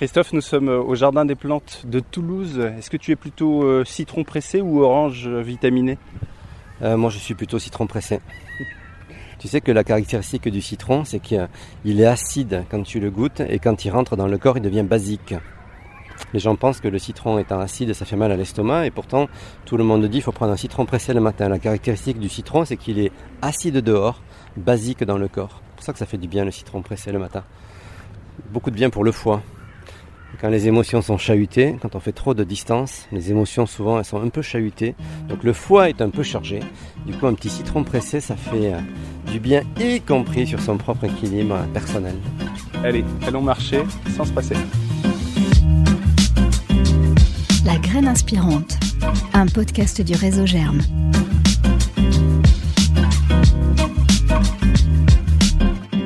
Christophe, nous sommes au Jardin des Plantes de Toulouse. Est-ce que tu es plutôt euh, citron pressé ou orange vitaminé? Euh, Moi, je suis plutôt citron pressé. tu sais que la caractéristique du citron, c'est qu'il est acide quand tu le goûtes et quand il rentre dans le corps, il devient basique. Les gens pensent que le citron étant acide, ça fait mal à l'estomac et pourtant tout le monde dit qu'il faut prendre un citron pressé le matin. La caractéristique du citron, c'est qu'il est acide dehors, basique dans le corps. C'est pour ça que ça fait du bien le citron pressé le matin. Beaucoup de bien pour le foie. Quand les émotions sont chahutées, quand on fait trop de distance, les émotions souvent elles sont un peu chahutées. Donc le foie est un peu chargé. Du coup un petit citron pressé ça fait euh, du bien y compris sur son propre équilibre personnel. Allez, allons marcher sans se passer. La graine inspirante, un podcast du réseau Germe.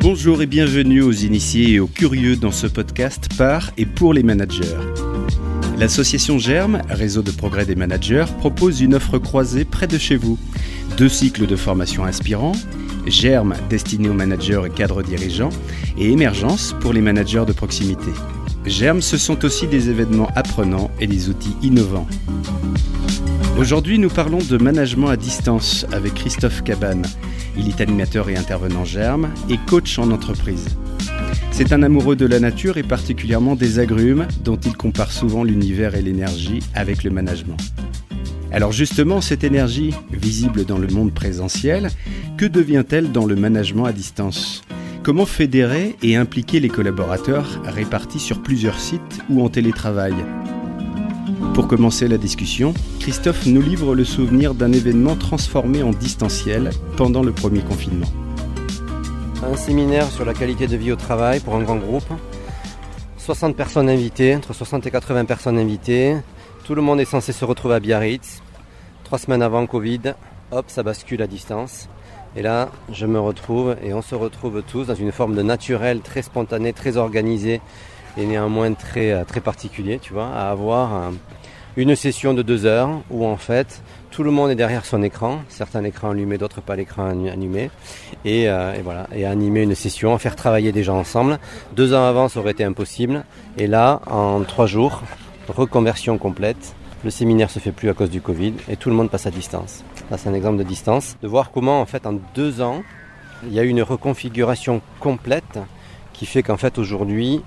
Bonjour et bienvenue aux initiés et aux curieux dans ce podcast par et pour les managers. L'association Germe, réseau de progrès des managers, propose une offre croisée près de chez vous. Deux cycles de formation inspirants, Germe destiné aux managers et cadres dirigeants et Émergence pour les managers de proximité. Germe, ce sont aussi des événements apprenants et des outils innovants. Aujourd'hui, nous parlons de management à distance avec Christophe Cabane. Il est animateur et intervenant germe et coach en entreprise. C'est un amoureux de la nature et particulièrement des agrumes dont il compare souvent l'univers et l'énergie avec le management. Alors justement, cette énergie, visible dans le monde présentiel, que devient-elle dans le management à distance? Comment fédérer et impliquer les collaborateurs répartis sur plusieurs sites ou en télétravail? Pour commencer la discussion, Christophe nous livre le souvenir d'un événement transformé en distanciel pendant le premier confinement. Un séminaire sur la qualité de vie au travail pour un grand groupe. 60 personnes invitées, entre 60 et 80 personnes invitées. Tout le monde est censé se retrouver à Biarritz. Trois semaines avant Covid, hop, ça bascule à distance. Et là, je me retrouve et on se retrouve tous dans une forme de naturel, très spontané, très organisé et néanmoins très, euh, très particulier, tu vois, à avoir une session de deux heures où en fait tout le monde est derrière son écran, certains l'écran allumé, d'autres pas l'écran allumé, et, euh, et, voilà, et animer une session, faire travailler des gens ensemble. Deux ans avant, ça aurait été impossible, et là, en trois jours, reconversion complète. Le séminaire se fait plus à cause du Covid et tout le monde passe à distance. Ça, c'est un exemple de distance. De voir comment, en fait, en deux ans, il y a eu une reconfiguration complète qui fait qu'en fait, aujourd'hui,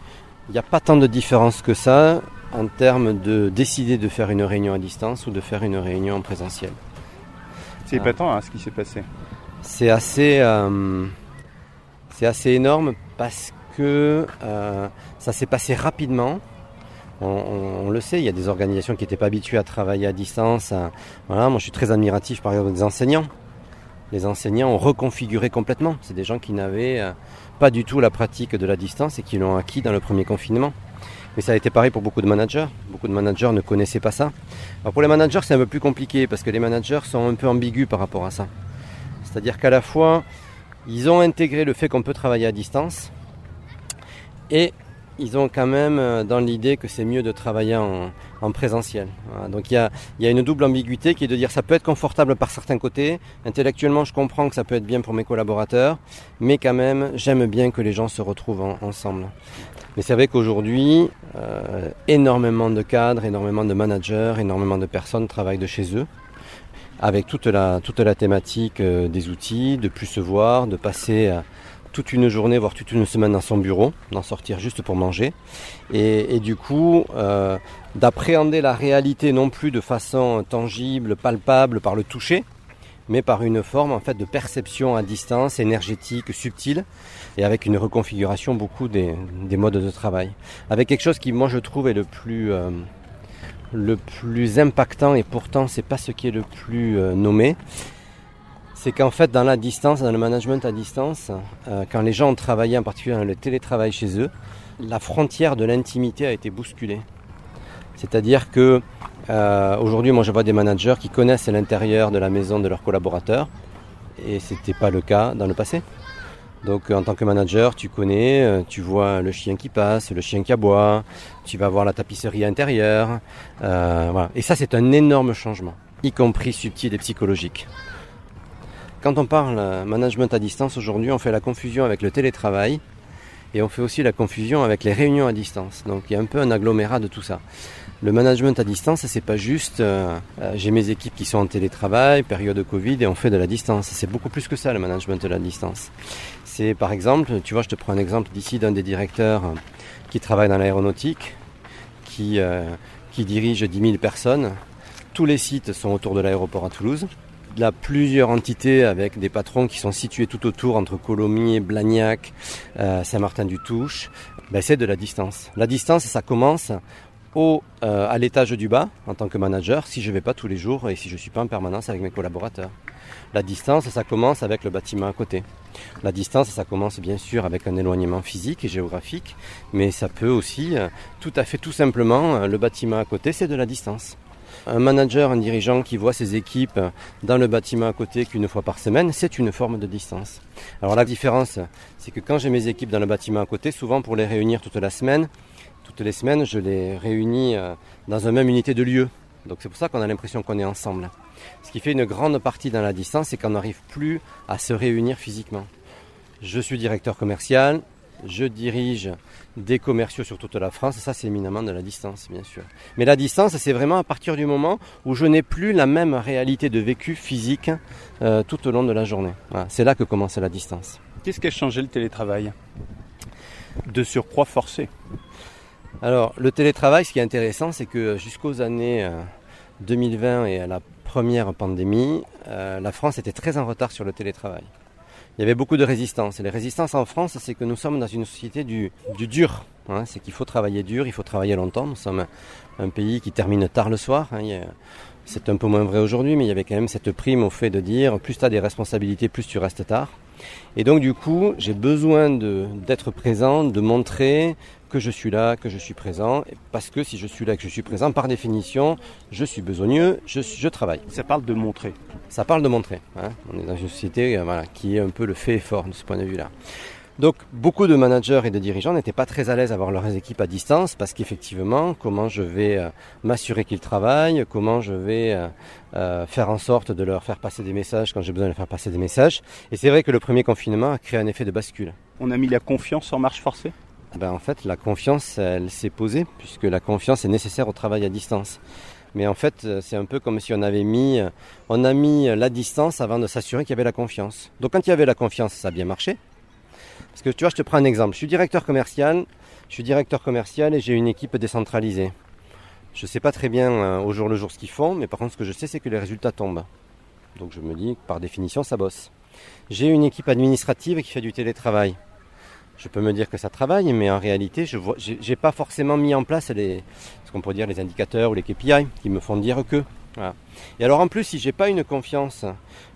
il n'y a pas tant de différence que ça en termes de décider de faire une réunion à distance ou de faire une réunion en présentiel. C'est épatant hein, ce qui s'est passé. C'est assez, euh, c'est assez énorme parce que euh, ça s'est passé rapidement. On, le sait, il y a des organisations qui n'étaient pas habituées à travailler à distance. Voilà, moi je suis très admiratif par exemple des enseignants. Les enseignants ont reconfiguré complètement. C'est des gens qui n'avaient euh, pas du tout la pratique de la distance et qui l'ont acquis dans le premier confinement. Mais ça a été pareil pour beaucoup de managers. Beaucoup de managers ne connaissaient pas ça. Pour les managers, c'est un peu plus compliqué parce que les managers sont un peu ambigus par rapport à ça. C'est-à-dire qu'à la fois, ils ont intégré le fait qu'on peut travailler à distance et ils ont quand même euh, dans l'idée que c'est mieux de travailler en, présentiel. Donc il y, a, il y, a, une double ambiguïté qui est de dire ça peut être confortable par certains côtés. Intellectuellement, je comprends que ça peut être bien pour mes collaborateurs, mais quand même, j'aime bien que les gens se retrouvent ensemble. Mais c'est vrai qu'aujourd'hui, euh, énormément de cadres, énormément de managers, énormément de personnes travaillent de chez eux, avec toute la, toute la thématique euh, des outils, de plus se voir, de passer euh, toute une journée, voire toute une semaine dans son bureau, d'en sortir juste pour manger. Et, et du coup, d'appréhender la réalité non plus de façon tangible, palpable, par le toucher, mais par une forme en fait de perception à distance, énergétique, subtile, et avec une reconfiguration beaucoup des, modes de travail. Avec quelque chose qui moi je trouve est le plus euh, le plus impactant et pourtant c'est pas ce qui est le plus euh, nommé. C'est qu'en fait dans la distance, dans le management à distance, euh, quand les gens ont travaillé en particulier dans le télétravail chez eux, la frontière de l'intimité a été bousculée. C'est-à-dire que euh, aujourd'hui, moi, je vois des managers qui connaissent l'intérieur de la maison de leurs collaborateurs, et ce n'était pas le cas dans le passé. Donc, en tant que manager, tu connais, euh, tu vois le chien qui passe, le chien qui aboie, tu vas voir la tapisserie intérieure, euh, voilà. Et ça, c'est un énorme changement, y compris subtil et psychologique. Quand on parle management à distance aujourd'hui, on fait la confusion avec le télétravail. et on fait aussi la confusion avec les réunions à distance. Donc il y a un peu un agglomérat de tout ça. Le management à distance, c'est pas juste euh, euh, j'ai mes équipes qui sont en télétravail, période de Covid et on fait de la distance. C'est beaucoup plus que ça le management de la distance. C'est par exemple, tu vois, je te prends un exemple d'ici d'un des directeurs euh, qui travaille dans l'aéronautique, qui, qui dirige 10 000 personnes. Tous les sites sont autour de l'aéroport à Toulouse. Il a plusieurs entités avec des patrons qui sont situés tout autour entre Colomiers, Blagnac, Saint-Martin-du-Touche. Ben, c'est de la distance. La distance, ça commence au, euh, à l'étage du bas en tant que manager si je ne vais pas tous les jours et si je ne suis pas en permanence avec mes collaborateurs. La distance, ça commence avec le bâtiment à côté. La distance, ça commence bien sûr avec un éloignement physique et géographique, mais ça peut aussi, euh, tout à fait tout simplement, euh, le bâtiment à côté, c'est de la distance. Un manager, un dirigeant qui voit ses équipes dans le bâtiment à côté qu'une fois par semaine, c'est une forme de distance. Alors la différence, c'est que quand j'ai mes équipes dans le bâtiment à côté, souvent pour les réunir toute la semaine, toutes les semaines, je les réunis euh, dans une même unité de lieu. Donc c'est pour ça qu'on a l'impression qu'on est ensemble. Ce qui fait une grande partie dans la distance, c'est qu'on n'arrive plus à se réunir physiquement. Je suis directeur commercial, je dirige des commerciaux sur toute la France, ça c'est éminemment de la distance bien sûr. Mais la distance c'est vraiment à partir du moment où je n'ai plus la même réalité de vécu physique euh, tout au long de la journée. C'est là que commence la distance. Qu'est-ce qui a changé le télétravail? De surcroît forcé. Alors, le télétravail, ce qui est intéressant, c'est que jusqu'aux années 2020 euh, et à la première pandémie, euh, la France était très en retard sur le télétravail. Il y avait beaucoup de résistance. Et les résistances en France, c'est que nous sommes dans une société du, dur. Hein. c'est qu'il faut travailler dur, il faut travailler longtemps. Nous sommes un pays qui termine tard le soir. Hein. c'est un peu moins vrai aujourd'hui, mais il y avait quand même cette prime au fait de dire plus tu as des responsabilités, plus tu restes tard. Et donc du coup, j'ai besoin d'être présent, de montrer que je suis là, que je suis présent, parce que si je suis là, que je suis présent, par définition, je suis besogneux, je, je travaille. Ça parle de montrer. Ça parle de montrer. Hein. On est dans une société euh, voilà, qui est un peu le fait et fort de ce point de vue-là. Donc beaucoup de managers et de dirigeants n'étaient pas très à l'aise à avoir leurs équipes à distance parce qu'effectivement, comment je vais euh, m'assurer qu'ils travaillent, comment je vais euh, faire en sorte de leur faire passer des messages quand j'ai besoin de leur faire passer des messages. Et c'est vrai que le premier confinement a créé un effet de bascule. On a mis la confiance en marche forcée? Ben, En fait, la confiance, elle s'est posée, puisque la confiance est nécessaire au travail à distance. Mais en fait, euh, c'est un peu comme si on avait mis, euh, on a mis la distance avant de s'assurer qu'il y avait la confiance. Donc quand il y avait la confiance, ça a bien marché. Parce que tu vois, je te prends un exemple. Je suis directeur commercial, je suis directeur commercial et j'ai une équipe décentralisée. Je ne sais pas très bien euh, au jour le jour ce qu'ils font, mais par contre ce que je sais c'est que les résultats tombent. Donc je me dis que par définition ça bosse. J'ai une équipe administrative qui fait du télétravail je peux me dire que ça travaille, mais en réalité, je n'ai pas forcément mis en place les, ce qu'on pourrait dire les indicateurs ou les KPI qui me font dire que. Et alors en plus, si j'ai pas une confiance,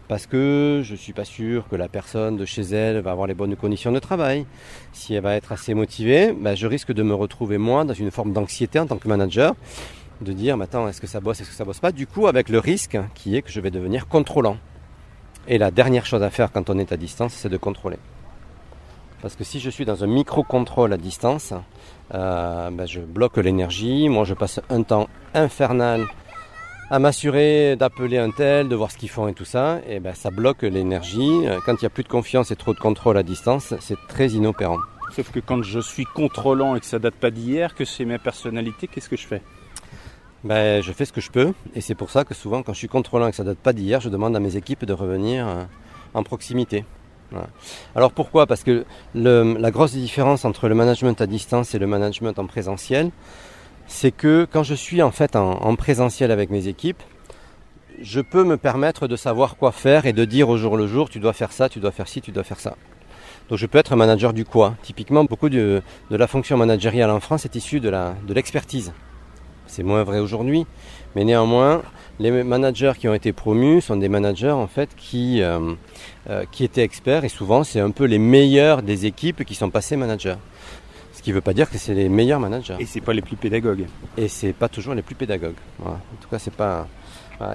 parce que je suis pas sûr que la personne de chez elle va avoir les bonnes conditions de travail, si elle va être assez motivée, ben, je risque de me retrouver moi dans une forme d'anxiété en tant que manager, de dire, maintenant, est-ce que ça bosse, est-ce que ça bosse pas? Du coup, avec le risque qui est que je vais devenir contrôlant. Et la dernière chose à faire quand on est à distance, c'est de contrôler. Parce que si je suis dans un micro-contrôle à distance, euh, ben, je bloque l'énergie. Moi, je passe un temps infernal à m'assurer d'appeler un tel, de voir ce qu'ils font et tout ça. Et ben, ça bloque l'énergie. Quand il n'y a plus de confiance et trop de contrôle à distance, c'est très inopérant. Sauf que quand je suis contrôlant et que ça date pas d'hier, que c'est ma personnalité, qu'est-ce que je fais? Ben, je fais ce que je peux et c'est pour ça que souvent quand je suis contrôlant et que ça date pas d'hier, je demande à mes équipes de revenir euh, en proximité. Alors pourquoi? Parce que la grosse différence entre le management à distance et le management en présentiel, c'est que quand je suis en fait en, présentiel avec mes équipes, je peux me permettre de savoir quoi faire et de dire au jour le jour, tu dois faire ça, tu dois faire ci, tu dois faire ça. Donc je peux être un manager du quoi? Typiquement, beaucoup de, la fonction managériale en France est issue de l'expertise. C'est moins vrai aujourd'hui, mais néanmoins, les managers qui ont été promus sont des managers en fait qui, euh, euh, qui étaient experts et souvent c'est un peu les meilleurs des équipes qui sont passés managers. Ce qui ne veut pas dire que c'est les meilleurs managers. Et c'est pas les plus pédagogues. Et c'est pas toujours les plus pédagogues. En tout cas, c'est pas.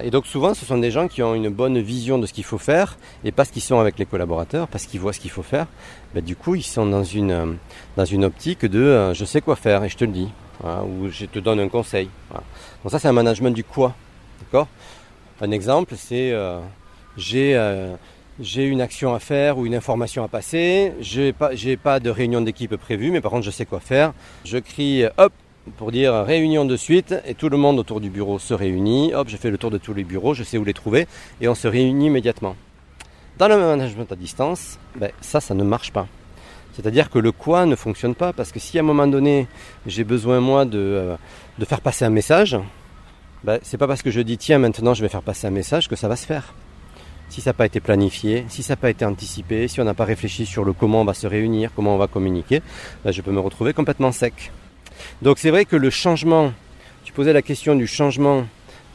Et donc souvent, ce sont des gens qui ont une bonne vision de ce qu'il faut faire et parce qu'ils sont avec les collaborateurs, parce qu'ils voient ce qu'il faut faire. Ben, du coup, ils sont dans une dans une optique de euh, je sais quoi faire et je te le dis, ou je te donne un conseil. Donc ça, c'est un management du quoi. D'accord Un exemple, c'est euh, j'ai euh, j'ai une action à faire ou une information à passer, j'ai pas, pas de réunion d'équipe prévue, mais par contre je sais quoi faire. Je crie hop pour dire réunion de suite et tout le monde autour du bureau se réunit. Hop, je fais le tour de tous les bureaux, je sais où les trouver et on se réunit immédiatement. Dans le management à distance, ben, ça, ça ne marche pas. C'est-à-dire que le quoi ne fonctionne pas parce que si à un moment donné j'ai besoin moi de, euh, de faire passer un message, ben, c'est pas parce que je dis tiens maintenant je vais faire passer un message que ça va se faire si ça n'a pas été planifié, si ça n'a pas été anticipé, si on n'a pas réfléchi sur le comment on va se réunir, comment on va communiquer, ben, je peux me retrouver complètement sec. Donc c'est vrai que le changement, tu posais la question du changement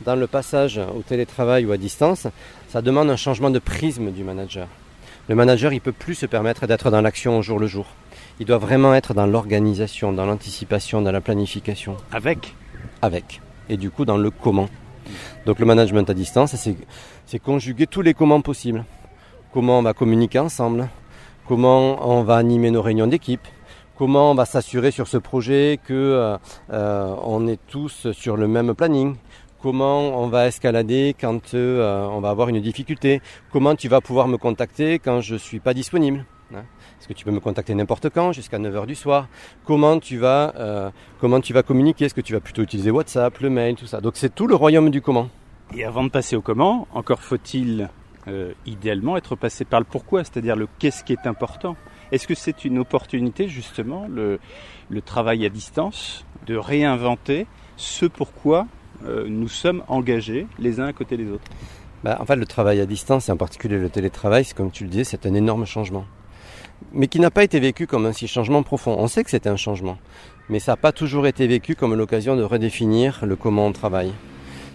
dans le passage au télétravail ou à distance, ça demande un changement de prisme du manager. Le manager, il peut plus se permettre d'être dans l'action au jour le jour. Il doit vraiment être dans l'organisation, dans l'anticipation, dans la planification. Avec? Avec. Et du coup, dans le comment. Donc le management à distance, c'est conjuguer tous les comment possibles. Comment on va communiquer ensemble, comment on va animer nos réunions d'équipe, comment on va s'assurer sur ce projet que euh, euh, on est tous sur le même planning, comment on va escalader quand euh, on va avoir une difficulté, comment tu vas pouvoir me contacter quand je ne suis pas disponible. Hein. Est-ce que tu peux me contacter n'importe quand, jusqu'à 9h du soir? Comment tu vas, euh, comment tu vas communiquer? Est-ce que tu vas plutôt utiliser WhatsApp, le mail, tout ça? Donc c'est tout le royaume du comment. Et avant de passer au comment, encore faut-il euh, idéalement être passé par le pourquoi, c'est-à-dire le qu'est-ce qui est important? Est-ce que c'est une opportunité justement, le, le, travail à distance, de réinventer ce pourquoi euh, nous sommes engagés les uns à côté des autres? Bah, En fait, le travail à distance, et en particulier le télétravail, comme tu le disais, c'est un énorme changement mais qui n'a pas été vécu comme un si changement profond. On sait que c'était un changement, mais ça n'a pas toujours été vécu comme l'occasion de redéfinir le comment on travaille.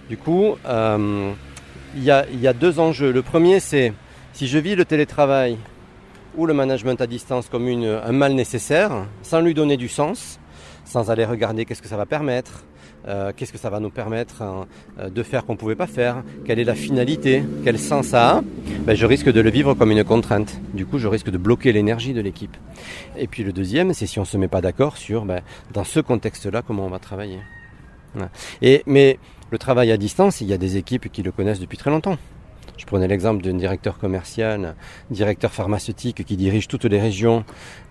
Du coup, euh, il y, a, deux enjeux. Le premier, c'est si je vis le télétravail ou le management à distance comme un mal nécessaire, sans lui donner du sens, sans aller regarder qu'est-ce que ça va permettre, euh, qu'est-ce que ça va nous permettre hein, euh, de faire qu'on ne pouvait pas faire, quelle est la finalité, quel sens ça a, ben, je risque de le vivre comme une contrainte. Du coup, je risque de bloquer l'énergie de l'équipe. Et puis le deuxième, c'est si on ne se met pas d'accord sur, ben, dans ce contexte-là, comment on va travailler. Mais le travail à distance, il y a des équipes qui le connaissent depuis très longtemps. Je prenais l'exemple d'un directeur commercial, directeur pharmaceutique qui dirige toutes les régions,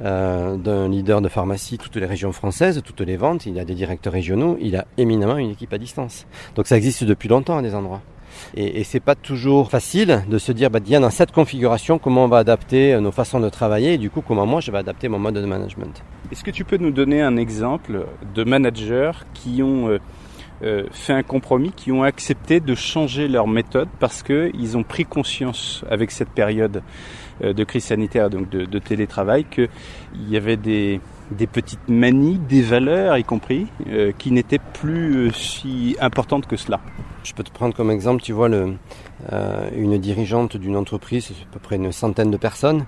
euh, d'un leader de pharmacie, toutes les régions françaises, toutes les ventes. Il a des directeurs régionaux, il a éminemment une équipe à distance. Donc ça existe depuis longtemps à des endroits. Et, c'est pas toujours facile de se dire, bah, dans cette configuration, comment on va adapter nos façons de travailler et du coup comment moi je vais adapter mon mode de management. Est-ce que tu peux nous donner un exemple de managers qui ont euh, euh, fait un compromis, qui ont accepté de changer leur méthode parce qu'ils ont pris conscience avec cette période euh, de crise sanitaire, donc de, télétravail, qu'il y avait des, des, petites manies, des valeurs y compris, euh, qui n'étaient plus si importantes que cela. Je peux te prendre comme exemple, tu vois, le, une dirigeante d'une entreprise, à peu près une centaine de personnes,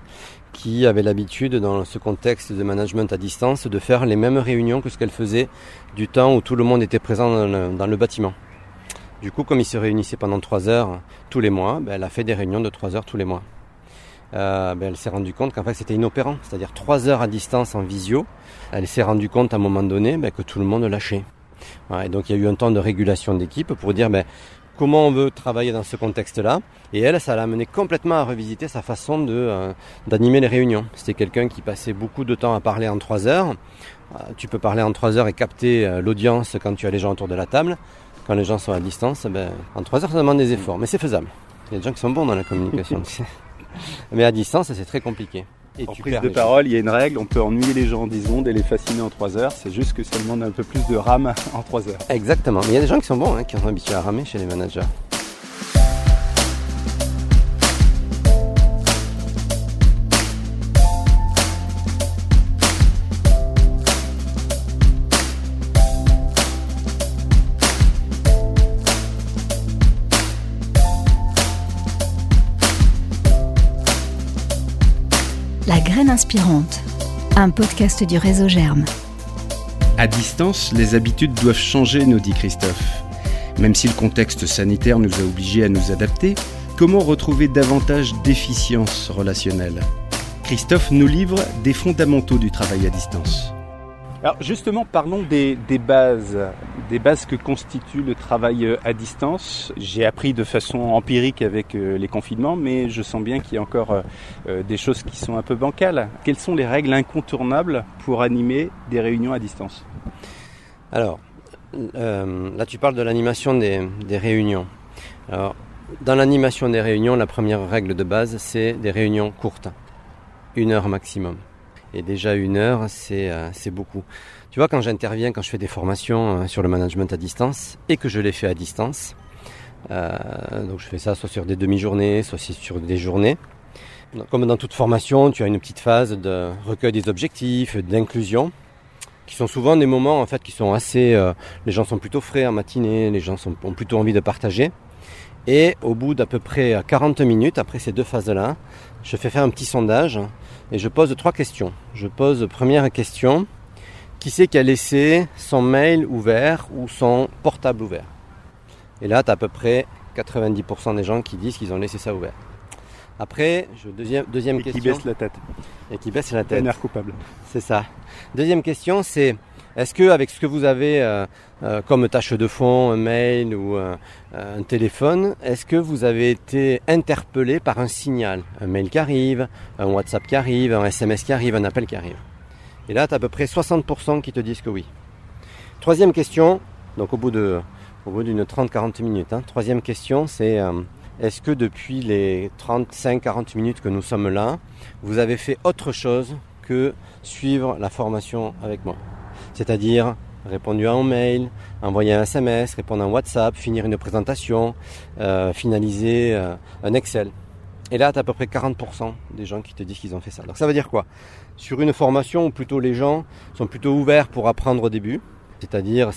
qui avait l'habitude, dans ce contexte de management à distance, de faire les mêmes réunions que ce qu'elle faisait du temps où tout le monde était présent dans le, bâtiment. Du coup, comme ils se réunissaient pendant trois heures tous les mois, ben, elle a fait des réunions de trois heures tous les mois. Euh, ben, elle s'est rendue compte qu'en fait c'était inopérant, c'est-à-dire trois heures à distance en visio. Elle s'est rendue compte à un moment donné ben, que tout le monde lâchait. et donc il y a eu un temps de régulation d'équipe pour dire ben, comment on veut travailler dans ce contexte-là. Et elle, ça l'a amené complètement à revisiter sa façon de, euh, d'animer les réunions. C'était quelqu'un qui passait beaucoup de temps à parler en trois heures. Euh, tu peux parler en trois heures et capter euh, l'audience quand tu as les gens autour de la table. Quand les gens sont à distance, ben, en trois heures, ça demande des efforts. Mais c'est faisable. Il y a des gens qui sont bons dans la communication. Mais à distance, c'est très compliqué. Et en prise de parole, il y a une règle, on peut ennuyer les gens en 10 secondes et les fasciner en 3 heures. C'est juste que ça demande un peu plus de rame en 3 heures. Exactement. Mais il y a des gens qui sont bons, hein, qui sont habitués à ramer chez les managers. Un podcast du réseau Germe. À distance, les habitudes doivent changer, nous dit Christophe. Même si le contexte sanitaire nous a obligés à nous adapter, comment retrouver davantage d'efficience relationnelle? Christophe nous livre des fondamentaux du travail à distance. Alors justement, parlons des, bases des bases que constitue le travail euh, à distance. J'ai appris de façon empirique avec euh, les confinements, mais je sens bien qu'il y a encore des choses qui sont un peu bancales. Quelles sont les règles incontournables pour animer des réunions à distance? Alors, là tu parles de l'animation des, des réunions. Alors, dans l'animation des réunions, la première règle de base, c'est des réunions courtes, une heure maximum. Et déjà une heure, c'est euh, beaucoup. Tu vois, quand j'interviens, quand je fais des formations euh, sur le management à distance, et que je les fais à distance, euh, donc je fais ça soit sur des demi-journées, soit sur des journées. Comme dans toute formation, tu as une petite phase de recueil des objectifs, d'inclusion, qui sont souvent des moments en fait qui sont assez. les gens sont plutôt frais en matinée, les gens ont plutôt envie de partager. Et au bout d'à peu près 40 minutes, après ces deux phases-là, je fais faire un petit sondage et je pose trois questions. Je pose première question, qui c'est qui a laissé son mail ouvert ou son portable ouvert? Et là, tu as à peu près 90% des gens qui disent qu'ils ont laissé ça ouvert. Après, je, deuxième, deuxième et question. qui baisse la tête. Et qui baisse la tête. coupable. C'est ça. Deuxième question, c'est est-ce que avec ce que vous avez euh, euh, comme tâche de fond, un mail ou euh, un téléphone, est-ce que vous avez été interpellé par un signal? Un mail qui arrive, un WhatsApp qui arrive, un SMS qui arrive, un appel qui arrive Et là, tu as à peu près 60% qui te disent que oui. Troisième question, donc au bout de d'une 30-40 minutes. Hein. troisième question, c'est est-ce que depuis les 35-40 minutes que nous sommes là, vous avez fait autre chose que suivre la formation avec moi? C'est-à-dire répondre à un mail, envoyer un SMS, répondre à un WhatsApp, finir une présentation, euh, finaliser euh, un Excel. Et là, tu as à peu près 40% des gens qui te disent qu'ils ont fait ça. Donc ça veut dire quoi? Sur une formation où plutôt les gens sont plutôt ouverts pour apprendre au début, c'est-à-dire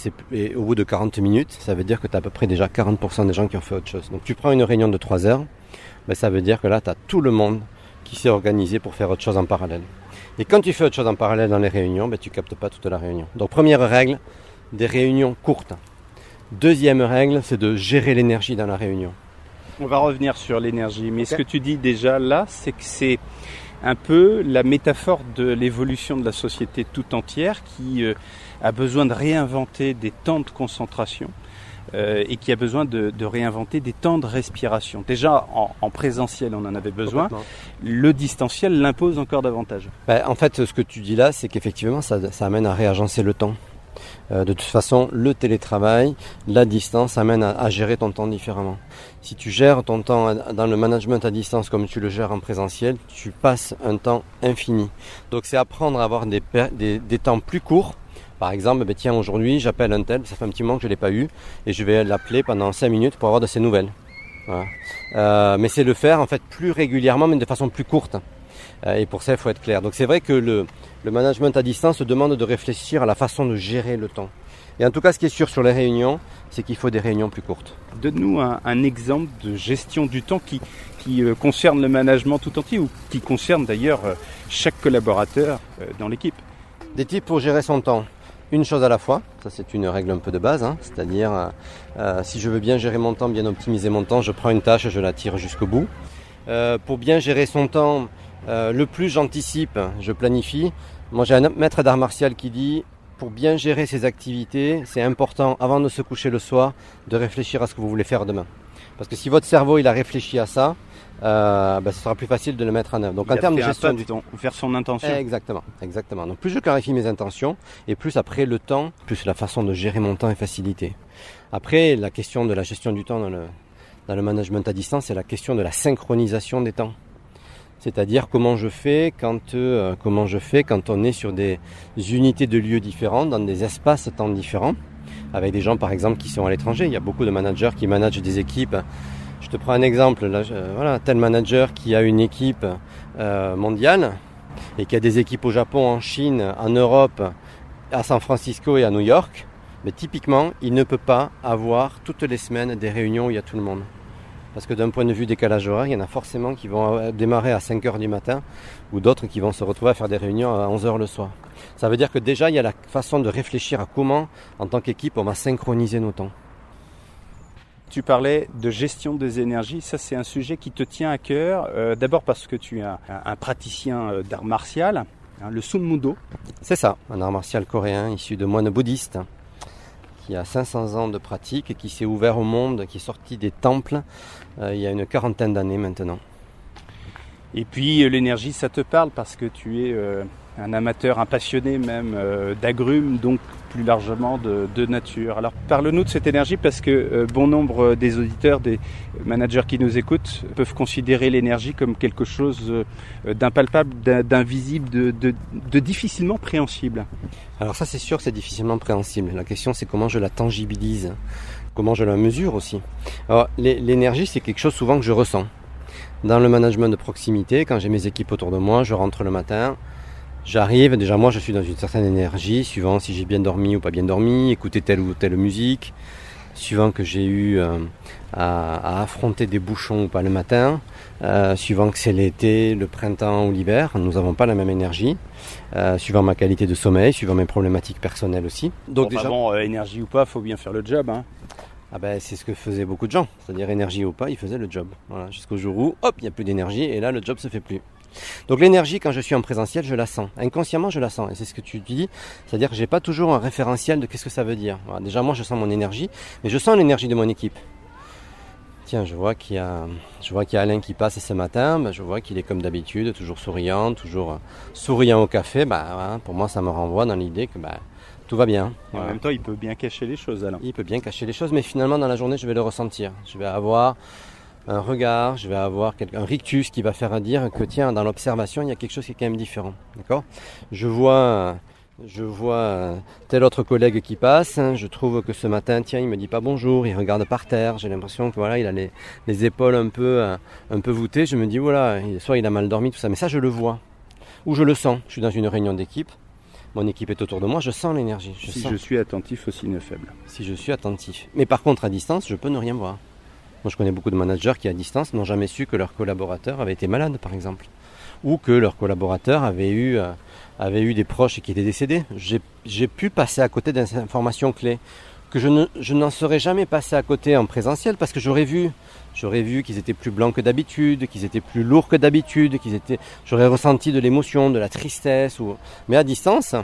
au bout de 40 minutes, ça veut dire que tu as à peu près déjà 40% des gens qui ont fait autre chose. Donc tu prends une réunion de 3 heures, ben, ça veut dire que là, tu as tout le monde qui s'est organisé pour faire autre chose en parallèle. Et quand tu fais autre chose en parallèle dans les réunions, ben, tu ne captes pas toute la réunion. Donc première règle, des réunions courtes. Deuxième règle, c'est de gérer l'énergie dans la réunion. On va revenir sur l'énergie, mais ce que tu dis déjà là, c'est que c'est un peu la métaphore de l'évolution de la société tout entière qui euh, a besoin de réinventer des temps de concentration euh, et qui a besoin de, réinventer des temps de respiration. Déjà, en, présentiel, on en avait besoin. Le distanciel l'impose encore davantage. Ben, en fait, ce que tu dis là, c'est qu'effectivement, ça, amène à réagencer le temps. Euh, de toute façon, le télétravail, la distance amène à, gérer ton temps différemment. Si tu gères ton temps dans le management à distance comme tu le gères en présentiel, tu passes un temps infini. Donc c'est apprendre à avoir des, des temps plus courts par exemple, ben tiens, aujourd'hui, j'appelle un tel, ça fait un petit moment que je ne l'ai pas eu, et je vais l'appeler pendant 5 minutes pour avoir de ses nouvelles. Euh, mais c'est le faire en fait plus régulièrement, mais de façon plus courte. Euh, et pour ça, il faut être clair. Donc c'est vrai que le, management à distance demande de réfléchir à la façon de gérer le temps. Et en tout cas, ce qui est sûr sur les réunions, c'est qu'il faut des réunions plus courtes. Donne-nous un, exemple de gestion du temps qui, qui euh, concerne le management tout entier ou qui concerne d'ailleurs chaque collaborateur dans l'équipe. Des types pour gérer son temps une chose à la fois. Ça, c'est une règle un peu de base. Hein. C'est-à-dire, euh, euh, si je veux bien gérer mon temps, bien optimiser mon temps, je prends une tâche et je la tire jusqu'au bout. Euh, pour bien gérer son temps, le plus j'anticipe, je planifie. Moi, j'ai un maître d'art martial qui dit pour bien gérer ses activités, c'est important, avant de se coucher le soir, de réfléchir à ce que vous voulez faire demain. Parce que si votre cerveau il a réfléchi à ça, euh, bah, ce sera plus facile de le mettre en œuvre. Donc en termes de gestion du temps, faire son intention. Exactement, exactement. Donc plus je clarifie mes intentions et plus après le temps, plus la façon de gérer mon temps est facilitée. Après la question de la gestion du temps dans le dans le management à distance, c'est la question de la synchronisation des temps. C'est-à-dire comment je fais quand euh, comment je fais quand on est sur des unités de lieux différents, dans des espaces temps différents, avec des gens par exemple qui sont à l'étranger. Il y a beaucoup de managers qui managent des équipes je te prends un exemple. Là, voilà, tel manager qui a une équipe euh, mondiale et qui a des équipes au Japon, en Chine, en Europe, à San Francisco et à New York. Mais typiquement, il ne peut pas avoir toutes les semaines des réunions où il y a tout le monde. Parce que d'un point de vue décalage horaire, il y en a forcément qui vont euh, démarrer à 5 h du matin ou d'autres qui vont se retrouver à faire des réunions à 11 h le soir. Ça veut dire que déjà, il y a la façon de réfléchir à comment, en tant qu'équipe, on va synchroniser nos temps. Tu parlais de gestion des énergies, ça c'est un sujet qui te tient à cœur, euh, d'abord parce que tu es un, praticien euh, d'art martial, hein, le Sun Mudo. C'est ça, un art martial coréen issu de moines bouddhistes qui a 500 ans de pratique et qui s'est ouvert au monde, qui est sorti des temples il y a une quarantaine d'années maintenant. Et puis l'énergie, ça te parle parce que tu es un amateur, un passionné même euh, d'agrumes, donc plus largement de, nature. Alors parle-nous de cette énergie parce que euh, bon nombre des auditeurs, des managers qui nous écoutent peuvent considérer l'énergie comme quelque chose euh, d'impalpable, d'invisible, de, difficilement préhensible. Alors ça c'est sûr que c'est difficilement préhensible. La question c'est comment je la tangibilise, comment je la mesure aussi. Alors l'énergie c'est quelque chose souvent que je ressens. Dans le management de proximité, quand j'ai mes équipes autour de moi, je rentre le matin, J'arrive, déjà moi je suis dans une certaine énergie, suivant si j'ai bien dormi ou pas bien dormi, écouter telle ou telle musique, suivant que j'ai eu euh, à, affronter des bouchons ou pas le matin, euh, suivant que c'est l'été, le printemps ou l'hiver, nous n'avons pas la même énergie, euh, suivant ma qualité de sommeil, suivant mes problématiques personnelles aussi. Donc déjà, bon, énergie ou pas, faut bien faire le job. Hein. Ah ben, c'est ce que faisaient beaucoup de gens, c'est-à-dire énergie ou pas, ils faisaient le job. Voilà, jusqu'au jour où, hop, il n'y a plus d'énergie et là le job se fait plus. Donc l'énergie, quand je suis en présentiel, je la sens. Inconsciemment, je la sens. Et c'est ce que tu dis. C'est-à-dire que j'ai pas toujours un référentiel de qu'est-ce que ça veut dire. déjà, moi, je sens mon énergie, mais je sens l'énergie de mon équipe. Tiens, je vois qu'il y a, je vois qu'il y a Alain qui passe ce matin. Ben, je vois qu'il est comme d'habitude, toujours souriant, toujours euh, souriant au café. Ben, pour moi, ça me renvoie dans l'idée que ben, tout va bien. En même temps, il peut bien cacher les choses, Alain. Il peut bien cacher les choses, mais finalement, dans la journée, je vais le ressentir. Je vais avoir un regard, je vais avoir un rictus qui va faire dire que tiens, dans l'observation, il y a quelque chose qui est quand même différent. D'accord? Je vois je vois tel autre collègue qui passe, je trouve que ce matin, tiens, il me dit pas bonjour, il regarde par terre, j'ai l'impression que voilà, il a les, épaules un peu, un peu voûtées, je me dis voilà, soit il a mal dormi, tout ça, mais ça je le vois, ou je le sens, je suis dans une réunion d'équipe, mon équipe est autour de moi, je sens l'énergie. Si je suis attentif au signe faible. Si je suis attentif. Mais par contre, à distance, je peux ne rien voir. Moi, je connais beaucoup de managers qui, à distance, n'ont jamais su que leur collaborateur avait été malade, par exemple, ou que leur collaborateur avait eu, euh, avait eu des proches qui étaient décédés. J'ai pu passer à côté d'informations clés que je, n'en serais jamais passé à côté en présentiel parce que j'aurais vu, j'aurais vu qu'ils étaient plus blancs que d'habitude, qu'ils étaient plus lourds que d'habitude, qu'ils étaient, j'aurais ressenti de l'émotion, de la tristesse. Mais à distance,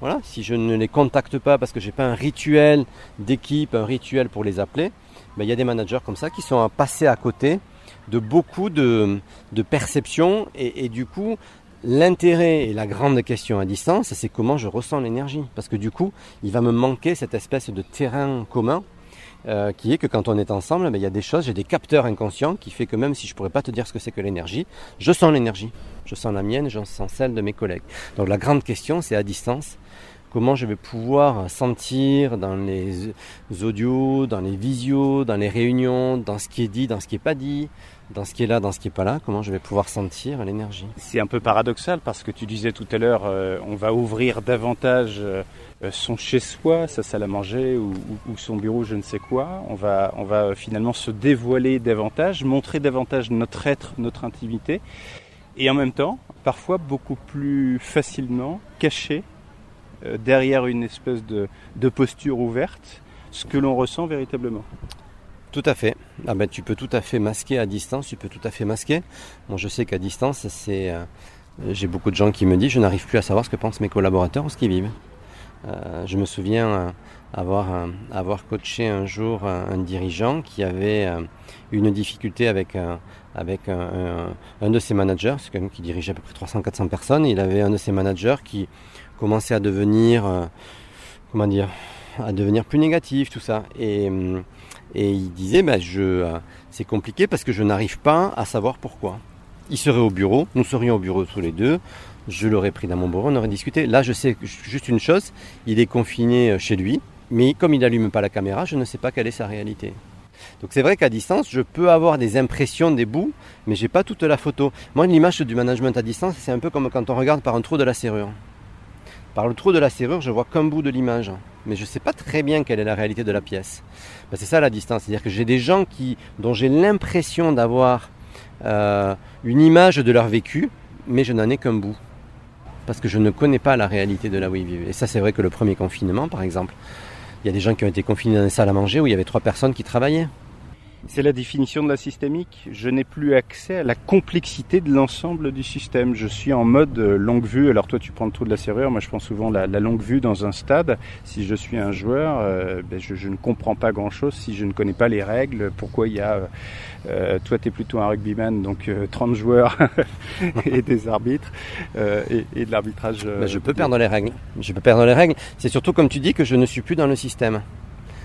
voilà, si je ne les contacte pas parce que j'ai pas un rituel d'équipe, un rituel pour les appeler, ben, il y a des managers comme ça qui sont passés à côté de beaucoup de, perceptions et, du coup l'intérêt et la grande question à distance c'est comment je ressens l'énergie parce que du coup il va me manquer cette espèce de terrain commun euh, qui est que quand on est ensemble, ben, il y a des choses, j'ai des capteurs inconscients qui fait que même si je ne pourrais pas te dire ce que c'est que l'énergie, je sens l'énergie. Je sens la mienne, je sens celle de mes collègues. Donc la grande question, c'est à distance, comment je vais pouvoir sentir dans les audios, dans les visios, dans les réunions, dans ce qui est dit, dans ce qui n'est pas dit, dans ce qui est là, dans ce qui n'est pas là, comment je vais pouvoir sentir l'énergie. C'est un peu paradoxal parce que tu disais tout à l'heure, euh, on va ouvrir davantage euh, son chez-soi, sa salle à manger ou, son bureau, je ne sais quoi. On va, on va finalement se dévoiler davantage, montrer davantage notre être, notre intimité. Et en même temps, parfois beaucoup plus facilement cacher euh, derrière une espèce de, posture ouverte ce que l'on ressent véritablement. Tout à fait. Ah ben, tu peux tout à fait masquer à distance, tu peux tout à fait masquer. Moi je sais qu'à distance, c'est, euh, j'ai beaucoup de gens qui me disent je n'arrive plus à savoir ce que pensent mes collaborateurs ou ce qu'ils vivent. Euh, je me souviens avoir, avoir coaché un jour un, dirigeant qui avait une difficulté avec, avec un, de ses managers, c'est qui dirigeait à peu près 300-400 personnes, il avait un de ses managers qui commençait à devenir, euh, comment dire, à devenir plus négatif, tout ça. Et, euh, et il disait, bah, je, euh, c'est compliqué parce que je n'arrive pas à savoir pourquoi. Il serait au bureau, nous serions au bureau tous les deux, je l'aurais pris dans mon bureau, on aurait discuté. Là, je sais juste une chose, il est confiné chez lui, mais comme il n'allume pas la caméra, je ne sais pas quelle est sa réalité. Donc c'est vrai qu'à distance, je peux avoir des impressions des bouts, mais j'ai pas toute la photo. Moi, l'image du management à distance, c'est un peu comme quand on regarde par un trou de la serrure. Par le trou de la serrure, je vois qu'un bout de l'image, mais je ne sais pas très bien quelle est la réalité de la pièce. Ben, c'est ça la distance, c'est-à-dire que j'ai des gens dont j'ai l'impression d'avoir euh, une image de leur vécu, mais je n'en ai qu'un bout. Parce que je ne connais pas la réalité de là où ils vivent. Et ça, c'est vrai que le premier confinement, par exemple, il y a des gens qui ont été confinés dans des salles à manger où il y avait trois personnes qui travaillaient. C'est la définition de la systémique. Je n'ai plus accès à la complexité de l'ensemble du système. Je suis en mode euh, longue vue. Alors toi, tu prends le trou de la serrure. Moi, je prends souvent la, longue vue dans un stade. Si je suis un joueur, euh, ben, je, ne comprends pas grand-chose si je ne connais pas les règles. Pourquoi il y a... Euh, toi, tu es plutôt un rugbyman, donc 30 joueurs et des arbitres et, de l'arbitrage. Ben, je peux perdre les règles. Je peux perdre les règles. C'est surtout, comme tu dis, que je ne suis plus dans le système.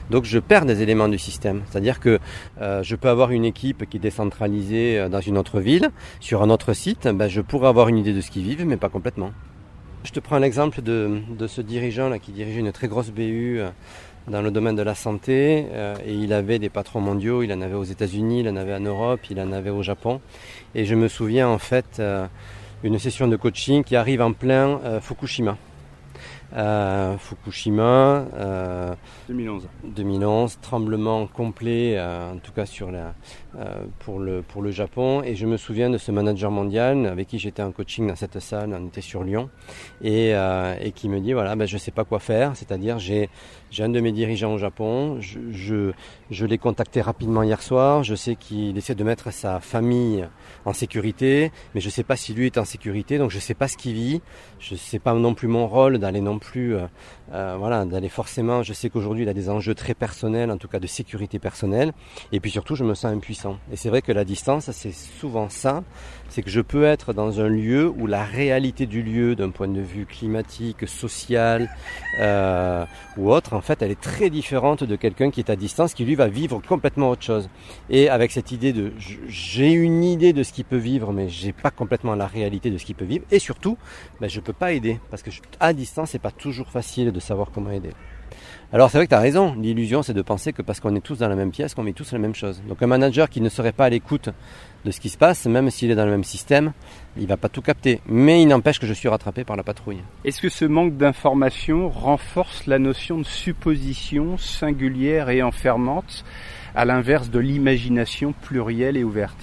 Donc je perds des éléments du système. C'est-à-dire que euh, je peux avoir une équipe qui est décentralisée euh, dans une autre ville, sur un autre site, ben, je pourrais avoir une idée de ce qu'ils vivent, mais pas complètement. Je te prends l'exemple de, ce dirigeant là qui dirigeait une très grosse BU euh, dans le domaine de la santé et il avait des patrons mondiaux, il en avait aux États-Unis, il en avait en Europe, il en avait au Japon. Et je me souviens en fait une session de coaching qui arrive en plein Fukushima. Euh, Fukushima. 2011. Euh, 2011, tremblement complet, euh, en tout cas sur la, pour, le, pour le Japon. Et je me souviens de ce manager mondial avec qui j'étais en coaching dans cette salle, on était sur Lyon, et, et qui me dit voilà, ben, je sais pas quoi faire, c'est-à-dire j'ai j'ai un de mes dirigeants au Japon, je, je, je l'ai contacté rapidement hier soir, je sais qu'il essaie de mettre sa famille en sécurité, mais je ne sais pas si lui est en sécurité, donc je ne sais pas ce qu'il vit, je ne sais pas non plus mon rôle d'aller non plus, euh, euh, voilà, d'aller forcément, je sais qu'aujourd'hui il a des enjeux très personnels, en tout cas de sécurité personnelle, et puis surtout je me sens impuissant. Et c'est vrai que la distance, c'est souvent ça, c'est que je peux être dans un lieu où la réalité du lieu, d'un point de vue climatique, social euh, ou autre, en fait, elle est très différente de quelqu'un qui est à distance, qui lui va vivre complètement autre chose. Et avec cette idée de, j'ai une idée de ce qu'il peut vivre, mais j'ai pas complètement la réalité de ce qu'il peut vivre. Et surtout, ben, je peux pas aider parce que à distance, c'est pas toujours facile de savoir comment aider. Alors c'est vrai que tu as raison, l'illusion c'est de penser que parce qu'on est tous dans la même pièce, qu'on met tous la même chose. Donc un manager qui ne serait pas à l'écoute de ce qui se passe, même s'il est dans le même système, il va pas tout capter. Mais il n'empêche que je suis rattrapé par la patrouille. Est-ce que ce manque d'information renforce la notion de supposition singulière et enfermante, à l'inverse de l'imagination plurielle et ouverte?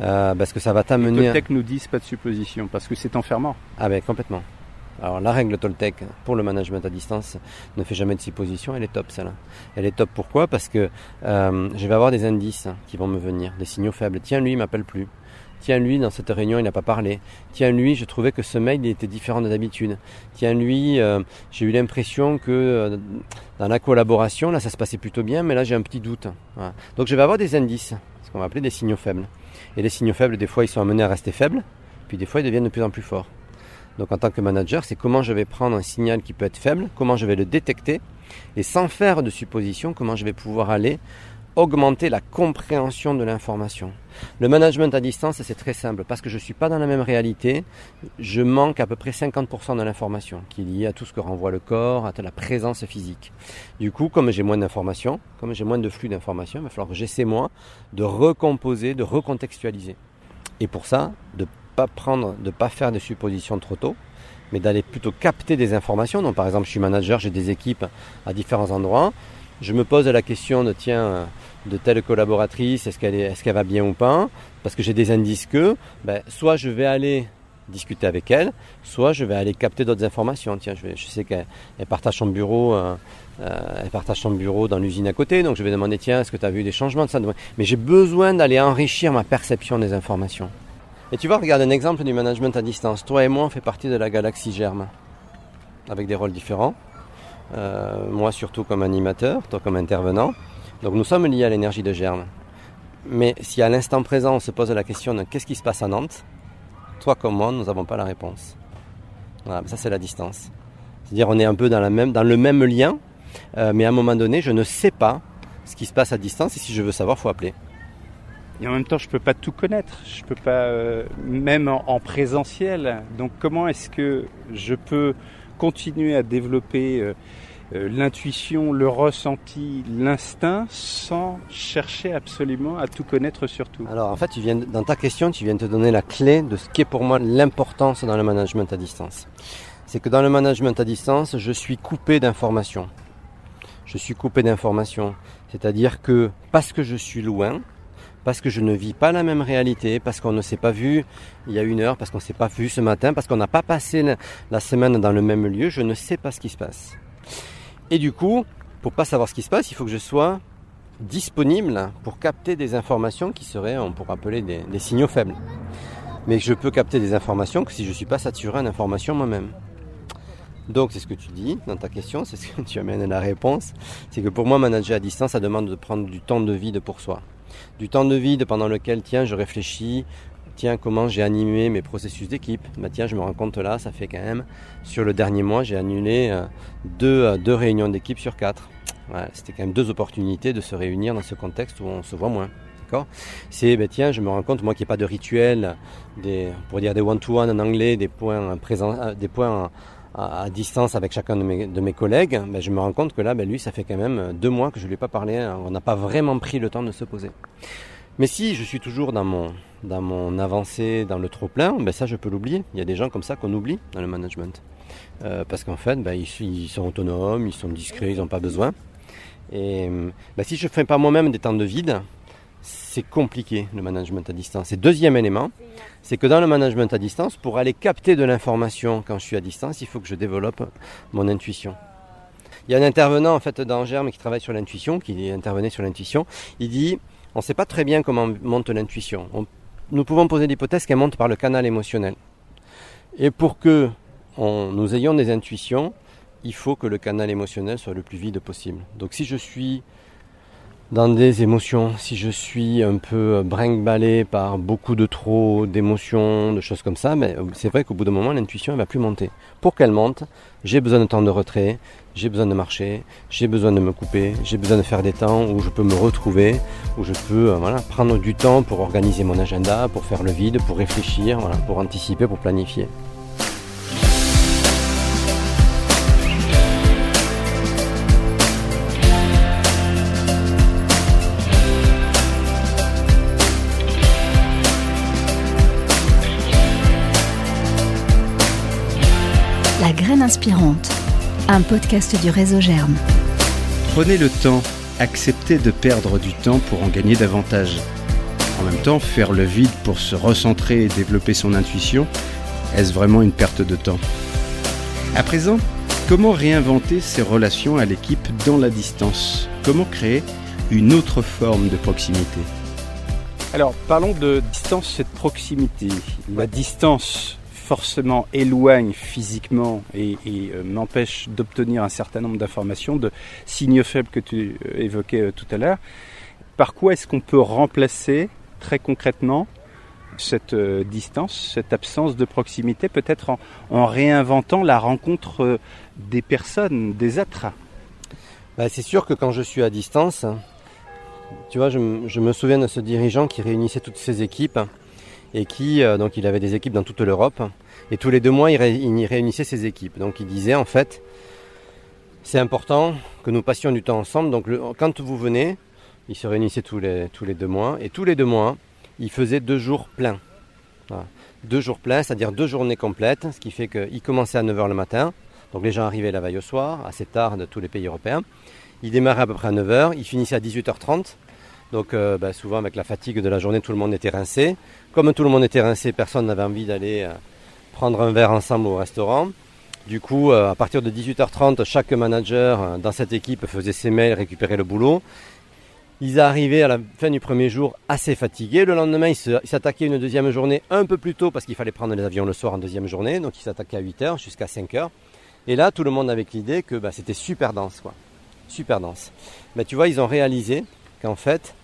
Euh, Parce que ça va t'amener. Les nous disent pas de supposition, parce que c'est enfermant. Ah ben complètement. Alors la règle Toltec pour le management à distance ne fait jamais de supposition, elle est top celle-là. Elle est top pourquoi? Parce que euh, je vais avoir des indices qui vont me venir, des signaux faibles. Tiens lui il m'appelle plus. Tiens lui dans cette réunion il n'a pas parlé. Tiens lui je trouvais que ce mail il était différent de d'habitude. Tiens lui euh, j'ai eu l'impression que euh, dans la collaboration là ça se passait plutôt bien mais là j'ai un petit doute. Donc je vais avoir des indices, ce qu'on va appeler des signaux faibles. Et les signaux faibles des fois ils sont amenés à rester faibles, puis des fois ils deviennent de plus en plus forts. Donc en tant que manager, c'est comment je vais prendre un signal qui peut être faible, comment je vais le détecter, et sans faire de supposition, comment je vais pouvoir aller augmenter la compréhension de l'information. Le management à distance, c'est très simple, parce que je ne suis pas dans la même réalité, je manque à peu près 50% de l'information qui est liée à tout ce que renvoie le corps, à la présence physique. Du coup, comme j'ai moins d'informations, comme j'ai moins de flux d'informations, il va falloir que j'essaie moi de recomposer, de recontextualiser. Et pour ça, de pas prendre, de pas faire des suppositions trop tôt, mais d'aller plutôt capter des informations. Donc par exemple, je suis manager, j'ai des équipes à différents endroits. Je me pose la question de tiens, de telle collaboratrice, est-ce qu'elle est, est qu'elle va bien ou pas? Parce que j'ai des indices que, ben, soit je vais aller discuter avec elle, soit je vais aller capter d'autres informations. Tiens, je, je sais qu'elle partage son bureau, euh, euh, elle partage son bureau dans l'usine à côté, donc je vais demander tiens, est-ce que tu as vu des changements de ça? Mais j'ai besoin d'aller enrichir ma perception des informations. Et tu vois, regarde un exemple du management à distance. Toi et moi, on fait partie de la galaxie Germe, avec des rôles différents. Euh, moi surtout comme animateur, toi comme intervenant. Donc nous sommes liés à l'énergie de Germe. Mais si à l'instant présent on se pose la question de qu'est-ce qui se passe à Nantes, toi comme moi, nous n'avons pas la réponse. Voilà, ça c'est la distance. C'est-à-dire on est un peu dans, le même lien, euh, mais à un moment donné, je ne sais pas ce qui se passe à distance et si je veux savoir, faut appeler. Et en même temps, je peux pas tout connaître. Je peux pas, euh, même en, présentiel. Donc, comment est-ce que je peux continuer à développer euh, euh, l'intuition, le ressenti, l'instinct, sans chercher absolument à tout connaître sur tout? Alors, en fait, tu viens, dans ta question, tu viens de te donner la clé de ce qui est pour moi l'importance dans le management à distance. C'est que dans le management à distance, je suis coupé d'informations. Je suis coupé d'informations. C'est-à-dire que parce que je suis loin, parce que je ne vis pas la même réalité, parce qu'on ne s'est pas vu il y a une heure, parce qu'on ne s'est pas vu ce matin, parce qu'on n'a pas passé la semaine dans le même lieu, je ne sais pas ce qui se passe. Et du coup, pour pas savoir ce qui se passe, il faut que je sois disponible pour capter des informations qui seraient, on pourrait appeler des, signaux faibles. Mais je peux capter des informations que si je ne suis pas saturé en informations moi-même. Donc c'est ce que tu dis dans ta question, c'est ce que tu amènes à la réponse. C'est que pour moi, manager à distance, ça demande de prendre du temps de vide pour soi. Du temps de vide pendant lequel, tiens, je réfléchis, tiens, comment j'ai animé mes processus d'équipe. Bah, tiens, je me rends compte là, ça fait quand même, sur le dernier mois, j'ai annulé euh, deux, euh, deux réunions d'équipe sur quatre. C'était quand même deux opportunités de se réunir dans ce contexte où on se voit moins. C'est, ben, tiens, je me rends compte, moi, qu'il n'y a pas de rituel, des, pour dire des one-to-one en anglais, des points, euh, des points à, distance avec chacun de mes, de mes collègues, ben, je me rends compte que là, ben, lui, ça fait quand même deux mois que je ne lui ai pas parlé, hein. on n'a pas vraiment pris le temps de se poser. Mais si je suis toujours dans mon, dans mon avancée, dans le trop-plein, ben ça je peux l'oublier. Il y a des gens comme ça qu'on oublie dans le management. Euh, parce qu'en fait, ben, ils, sont autonomes, ils sont discrets, ils n'ont pas besoin. Et ben, si je ne fais pas moi-même des temps de vide, c'est compliqué le management à distance. Et deuxième élément, c'est que dans le management à distance, pour aller capter de l'information quand je suis à distance, il faut que je développe mon intuition. Il y a un intervenant en fait dans Germe qui travaille sur l'intuition, qui intervenait sur l'intuition. Il dit on ne sait pas très bien comment monte l'intuition. Nous pouvons poser l'hypothèse qu'elle monte par le canal émotionnel. Et pour que nous ayons des intuitions, il faut que le canal émotionnel soit le plus vide possible. Donc si je suis dans des émotions, si je suis un peu brinque-ballé par beaucoup de trop d'émotions, de choses comme ça, mais c'est vrai qu'au bout d'un moment, l'intuition ne va plus monter. Pour qu'elle monte, j'ai besoin de temps de retrait, j'ai besoin de marcher, j'ai besoin de me couper, j'ai besoin de faire des temps où je peux me retrouver, où je peux euh, prendre du temps pour organiser mon agenda, pour faire le vide, pour réfléchir, pour anticiper, pour planifier. Inspirante, un podcast du réseau Germe. Prenez le temps, acceptez de perdre du temps pour en gagner davantage. En même temps, faire le vide pour se recentrer et développer son intuition, est-ce vraiment une perte de temps? À présent, comment réinventer ses relations à l'équipe dans la distance? Comment créer une autre forme de proximité? Alors, parlons de distance et de proximité. La distance forcément éloigne physiquement et, euh, m'empêche d'obtenir un certain nombre d'informations, de signaux faibles que tu euh, évoquais euh, tout à l'heure. Par quoi est-ce qu'on peut remplacer très concrètement cette distance, cette absence de proximité, peut-être en, réinventant la rencontre des personnes, des êtres? Bah, C'est sûr que quand je suis à distance, tu vois, je, me souviens de ce dirigeant qui réunissait toutes ses équipes et qui, euh, donc il avait des équipes dans toute l'Europe, et tous les deux mois il, réunissait ses équipes. Donc il disait en fait, c'est important que nous passions du temps ensemble. Donc quand vous venez, il se réunissait tous les, deux mois, et tous les deux mois, il faisait deux jours pleins. Deux jours pleins, c'est-à-dire deux journées complètes, ce qui fait qu'il commençait à 9h le matin, donc les gens arrivaient la veille au soir, assez tard de tous les pays européens. Il démarrait à peu près à 9h, il finissait à 18h30, donc euh, bah, souvent avec la fatigue de la journée, tout le monde était rincé. Comme tout le monde était rincé, personne n'avait envie d'aller euh, prendre un verre ensemble au restaurant. Du coup, euh, à partir de 18h30, chaque manager dans cette équipe faisait ses mails, récupérait le boulot. Ils arrivaient à la fin du premier jour assez fatigués. Le lendemain, ils s'attaquaient une deuxième journée un peu plus tôt parce qu'il fallait prendre les avions le soir en deuxième journée. Donc ils s'attaquaient à 8h jusqu'à 5h. Et là, tout le monde avec l'idée que bah, c'était super dense. Quoi. Super dense. Mais tu vois, ils ont réalisé qu'en fait,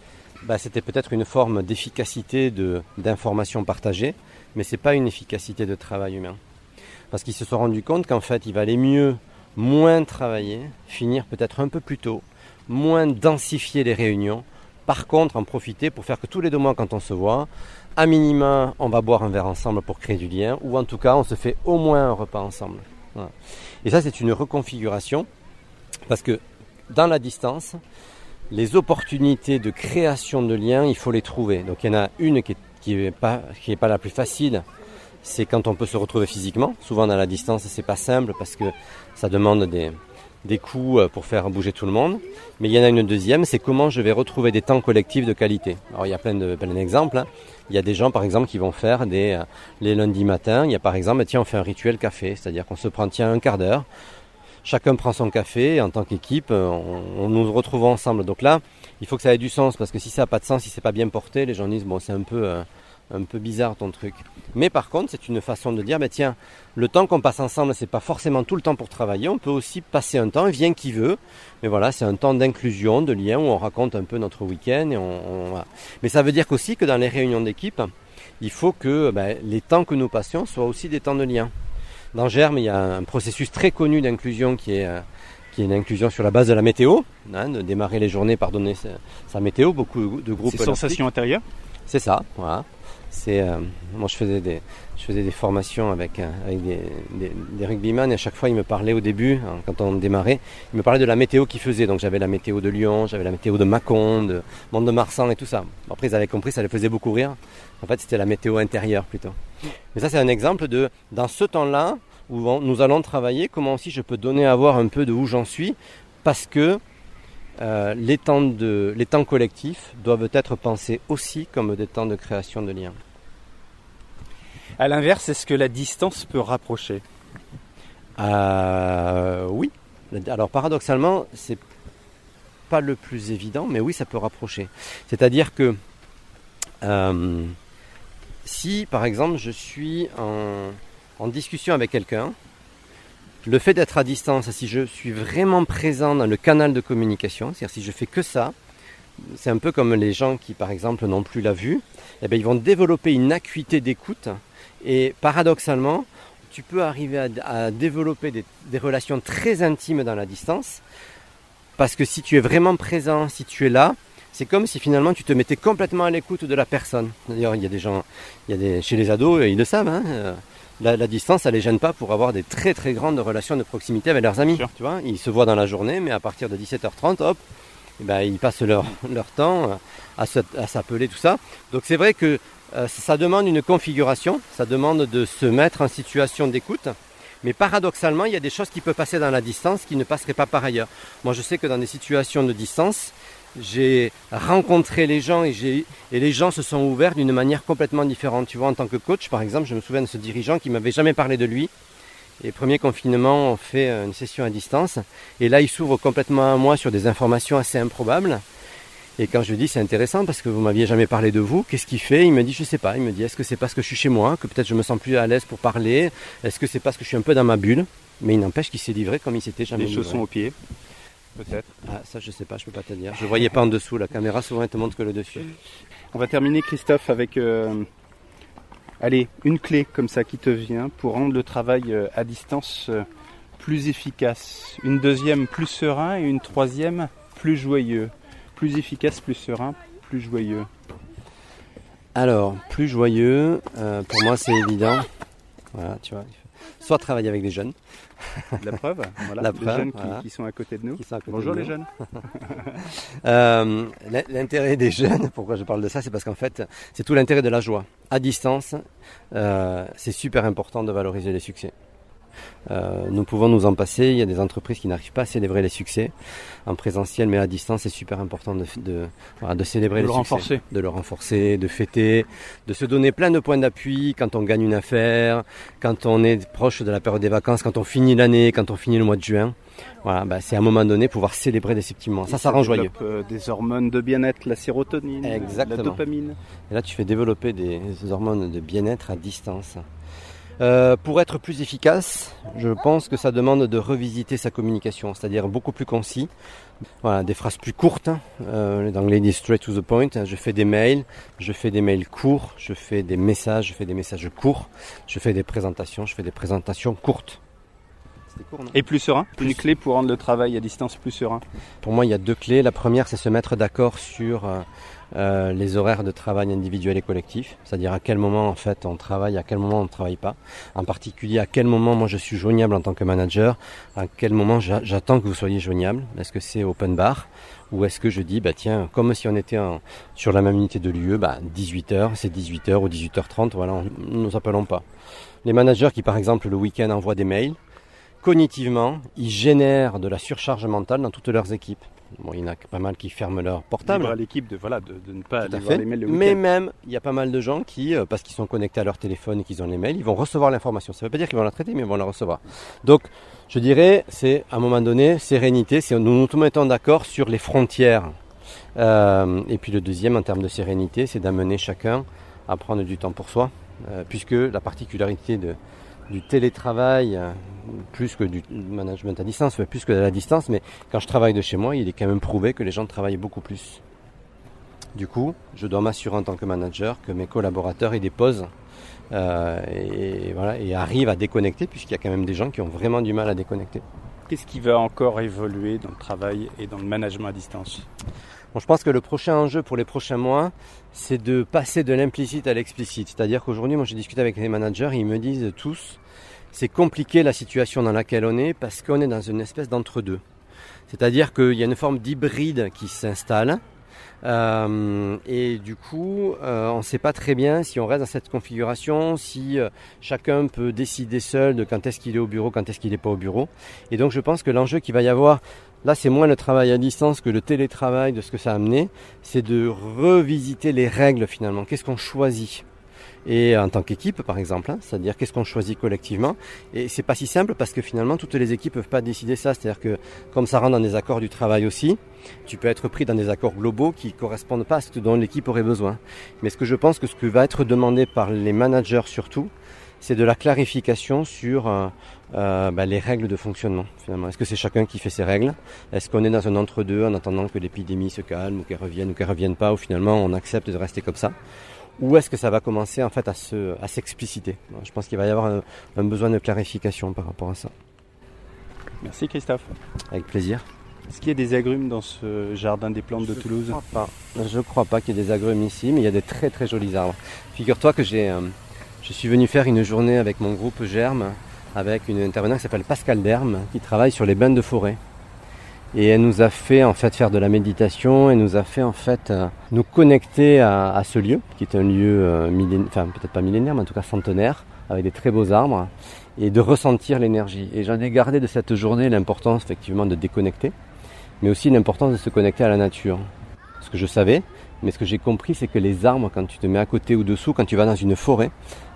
bah, c'était peut-être une forme d'efficacité d'information partagée, mais ce n'est pas une efficacité de travail humain. Parce qu'ils se sont rendus compte qu'en fait, il valait mieux moins travailler, finir peut-être un peu plus tôt, moins densifier les réunions, par contre en profiter pour faire que tous les deux mois quand on se voit, à minima on va boire un verre ensemble pour créer du lien, ou en tout cas on se fait au moins un repas ensemble. Et ça c'est une reconfiguration, parce que dans la distance, les opportunités de création de liens, il faut les trouver. Donc il y en a une qui n'est pas, la plus facile, c'est quand on peut se retrouver physiquement. Souvent dans la distance, c'est pas simple parce que ça demande des, des coups euh, pour faire bouger tout le monde. Mais il y en a une deuxième, c'est comment je vais retrouver des temps collectifs de qualité. Alors il y a plein de plein d'exemples. Hein. Il y a des gens par exemple qui vont faire des euh, les lundis matins. Il y a par exemple tiens on fait un rituel café, c'est-à-dire qu'on se prend tiens un quart d'heure chacun prend son café en tant qu'équipe, on, on nous retrouve ensemble. Donc là, il faut que ça ait du sens parce que si ça n'a pas de sens, si c'est pas bien porté, les gens disent bon c'est un peu euh, un peu bizarre ton truc. Mais par contre, c'est une façon de dire bah tiens, le temps qu'on passe ensemble, c'est pas forcément tout le temps pour travailler, on peut aussi passer un temps, vient qui veut. Mais voilà, c'est un temps d'inclusion, de lien où on raconte un peu notre week-end Mais ça veut dire aussi que dans les réunions d'équipe, il faut que bah, les temps que nous passions soient aussi des temps de lien. Dans Germe, il y a un processus très connu d'inclusion qui est euh, qui est une inclusion sur la base de la météo, hein, de démarrer les journées par donner sa, météo. Beaucoup de groupes. C'est sensation intérieure. C'est ça, voilà. C'est euh, moi je faisais des je faisais des formations avec, euh, avec des, des, des, rugbyman et à chaque fois ils me parlaient au début hein, quand on démarrait ils me parlaient de la météo qu'ils faisaient donc j'avais la météo de Lyon j'avais la météo de Mâcon de Mont-de-Marsan et tout ça après ils avaient compris ça les faisait beaucoup rire en fait c'était la météo intérieure plutôt mais ça c'est un exemple de dans ce temps-là où nous allons travailler, comment aussi je peux donner à voir un peu de où j'en suis, parce que euh, les, temps de, les temps collectifs doivent être pensés aussi comme des temps de création de liens. À l'inverse, est-ce que la distance peut rapprocher? Euh, Oui. Alors paradoxalement, c'est pas le plus évident, mais oui, ça peut rapprocher. C'est-à-dire que euh, si, par exemple, je suis en, discussion avec quelqu'un, le fait d'être à distance, si je suis vraiment présent dans le canal de communication, c'est-à-dire si je fais que ça, c'est un peu comme les gens qui, par exemple, n'ont plus la vue, eh bien, ils vont développer une acuité d'écoute et paradoxalement, tu peux arriver à, développer des, relations très intimes dans la distance parce que si tu es vraiment présent, si tu es là, c'est comme si finalement tu te mettais complètement à l'écoute de la personne. D'ailleurs, il y a des gens, il y a des, chez les ados, ils le savent, hein, la, distance, ça les gêne pas pour avoir des très très grandes relations de proximité avec leurs amis. Tu vois, ils se voient dans la journée, mais à partir de 17h30, hop, eh ben, ils passent leur, leur temps à, s'appeler tout ça. Donc c'est vrai que euh, ça demande une configuration, ça demande de se mettre en situation d'écoute. Mais paradoxalement, il y a des choses qui peuvent passer dans la distance qui ne passeraient pas par ailleurs. Moi, je sais que dans des situations de distance, j'ai rencontré les gens et, et, les gens se sont ouverts d'une manière complètement différente. Tu vois, en tant que coach, par exemple, je me souviens de ce dirigeant qui m'avait jamais parlé de lui. Et premier confinement, on fait une session à distance. Et là, il s'ouvre complètement à moi sur des informations assez improbables. Et quand je lui dis c'est intéressant parce que vous m'aviez jamais parlé de vous, qu'est-ce qu'il fait? Il me dit je sais pas. Il me dit est-ce que c'est parce que je suis chez moi que peut-être je me sens plus à l'aise pour parler? Est-ce que c'est parce que je suis un peu dans ma bulle? Mais il n'empêche qu'il s'est livré comme il s'était jamais. Les chaussons aux pieds peut-être Ah, ça, je sais pas, je peux pas te dire. Je voyais pas en dessous. La caméra, souvent, elle te montre que le dessus. On va terminer, Christophe, avec. Euh, allez, une clé comme ça qui te vient pour rendre le travail euh, à distance euh, plus efficace. Une deuxième plus serein et une troisième plus joyeux. Plus efficace, plus serein, plus joyeux. Alors, plus joyeux, pour moi c'est évident. Voilà, tu vois. Soit travailler avec des jeunes, La preuve, voilà, les jeunes qui, sont à côté de nous. Bonjour les jeunes. Euh, l'intérêt des jeunes, pourquoi je parle de ça, c'est parce qu'en fait, c'est tout l'intérêt de la joie. À distance, euh, c'est super important de valoriser les succès. Euh, nous pouvons nous en passer. Il y a des entreprises qui n'arrivent pas à célébrer les succès en présentiel, mais à distance, c'est super important de, de, de célébrer de les le renforcer. de le renforcer, de fêter, de se donner plein de points d'appui quand on gagne une affaire, quand on est proche de la période des vacances, quand on finit l'année, quand on finit le mois de juin. Voilà, bah, c'est à un moment donné pouvoir célébrer des petits moments. Ça, ça, rend joyeux. Euh, des hormones de bien-être, la sérotonine, la dopamine. Et là, tu fais développer des hormones de bien-être à distance. Euh, pour être plus efficace, je pense que ça demande de revisiter sa communication, c'est-à-dire beaucoup plus concis. Voilà, des phrases plus courtes. Euh, l'anglais dit straight to the point. Je fais des mails, je fais des mails courts, je fais des messages, je fais des messages courts, je fais des présentations, je fais des présentations courtes. Et plus serein? Une clé pour rendre le travail à distance plus serein? Pour moi, il y a deux clés. La première, c'est se mettre d'accord sur euh, les horaires de travail individuel et collectif, c'est-à-dire à quel moment en fait on travaille, à quel moment on ne travaille pas. En particulier, à quel moment moi je suis joignable en tant que manager, à quel moment j'attends que vous soyez joignable. Est-ce que c'est open bar ou est-ce que je dis, bah tiens, comme si on était sur la même unité de lieu, bah 18h, c'est 18h ou 18h30, voilà, nous appelons pas. Les managers qui par exemple le week-end envoient des mails, cognitivement, ils génèrent de la surcharge mentale dans toutes leurs équipes. Bon, il y en a pas mal qui ferment leur portable. Libre à l'équipe de, voilà, de, de ne pas aller voir les mails le Mais même, il y a pas mal de gens qui, euh, parce qu'ils sont connectés à leur téléphone et qu'ils ont les mails, ils vont recevoir l'information. Ça ne veut pas dire qu'ils vont la traiter, mais ils vont la recevoir. Donc, je dirais, c'est à un moment donné, sérénité, c'est nous nous mettons d'accord sur les frontières. Euh, et puis le deuxième, en termes de sérénité, c'est d'amener chacun à prendre du temps pour soi, euh, puisque la particularité de, du télétravail, euh, plus que du management à distance, plus que de la distance, mais quand je travaille de chez moi, il est quand même prouvé que les gens travaillent beaucoup plus. Du coup, je dois m'assurer en tant que manager que mes collaborateurs aient des pauses et, voilà, et arrivent à déconnecter, puisqu'il y a quand même des gens qui ont vraiment du mal à déconnecter. Qu'est-ce qui va encore évoluer dans le travail et dans le management à distance? Je pense que le prochain enjeu pour les prochains mois, c'est de passer de l'implicite à l'explicite. C'est-à-dire qu'aujourd'hui, moi j'ai discuté avec les managers ils me disent tous, c'est compliqué la situation dans laquelle on est parce qu'on est dans une espèce d'entre-deux. C'est-à-dire qu'il y a une forme d'hybride qui s'installe. Euh, et du coup, euh, on ne sait pas très bien si on reste dans cette configuration, si euh, chacun peut décider seul de quand est-ce qu'il est au bureau, quand est-ce qu'il n'est pas au bureau. Et donc je pense que l'enjeu qu'il va y avoir, là c'est moins le travail à distance que le télétravail de ce que ça a amené, c'est de revisiter les règles finalement. Qu'est-ce qu'on choisit? Et en tant qu'équipe par exemple, hein, c'est-à-dire qu'est-ce qu'on choisit collectivement? Et c'est pas si simple parce que finalement toutes les équipes peuvent pas décider ça, c'est-à-dire que comme ça rentre dans des accords du travail aussi, tu peux être pris dans des accords globaux qui correspondent pas à ce dont l'équipe aurait besoin. Mais ce que je pense que ce que va être demandé par les managers surtout, c'est de la clarification sur euh, euh, bah, les règles de fonctionnement finalement. Est-ce que c'est chacun qui fait ses règles? Est-ce qu'on est dans un entre-deux en attendant que l'épidémie se calme ou qu'elle revienne ou qu'elle revienne pas ou finalement on accepte de rester comme ça? Ou est-ce que ça va commencer en fait à se à s'expliciter? Je pense qu'il va y avoir un, un besoin de clarification par rapport à ça. Merci Christophe. Avec plaisir. Est-ce qu'il y a des agrumes dans ce jardin des plantes de Toulouse? crois pas. Je crois pas qu'il y ait des agrumes ici, mais il y a des très très jolis arbres. Figure-toi que j'ai, euh, je suis venu faire une journée avec mon groupe Germe, avec une intervenante qui s'appelle Pascal Derme, qui travaille sur les bains de forêt. Et elle nous a fait en fait faire de la méditation, elle nous a fait en fait euh, nous connecter à, à ce lieu, qui est un lieu euh, millén- enfin peut-être pas millénaire, mais en tout cas centenaire, avec des très beaux arbres, et de ressentir l'énergie. Et j'en ai gardé de cette journée l'importance effectivement de déconnecter, mais aussi l'importance de se connecter à la nature. Ce que je savais, mais ce que j'ai compris, c'est que les arbres, quand tu te mets à côté ou dessous, quand tu vas dans une forêt,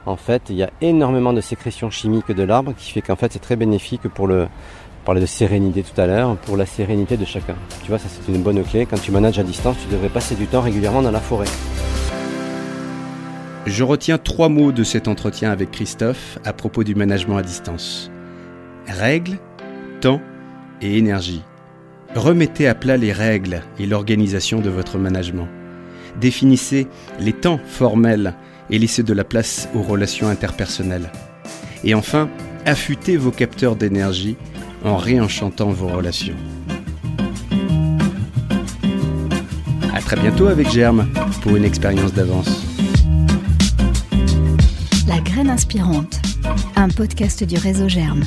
en fait, il y a énormément de sécrétions chimiques de l'arbre qui fait qu'en fait, c'est très bénéfique pour le, on parlait de sérénité tout à l'heure, pour la sérénité de chacun. Tu vois, ça c'est une bonne clé. Quand tu manages à distance, tu devrais passer du temps régulièrement dans la forêt. Je retiens trois mots de cet entretien avec Christophe à propos du management à distance. Règles, temps et énergie. Remettez à plat les règles et l'organisation de votre management. Définissez les temps formels et laissez de la place aux relations interpersonnelles. Et enfin, affûtez vos capteurs d'énergie en réenchantant vos relations. À très bientôt avec Germe pour une expérience d'avance. La graine inspirante, un podcast du réseau Germe.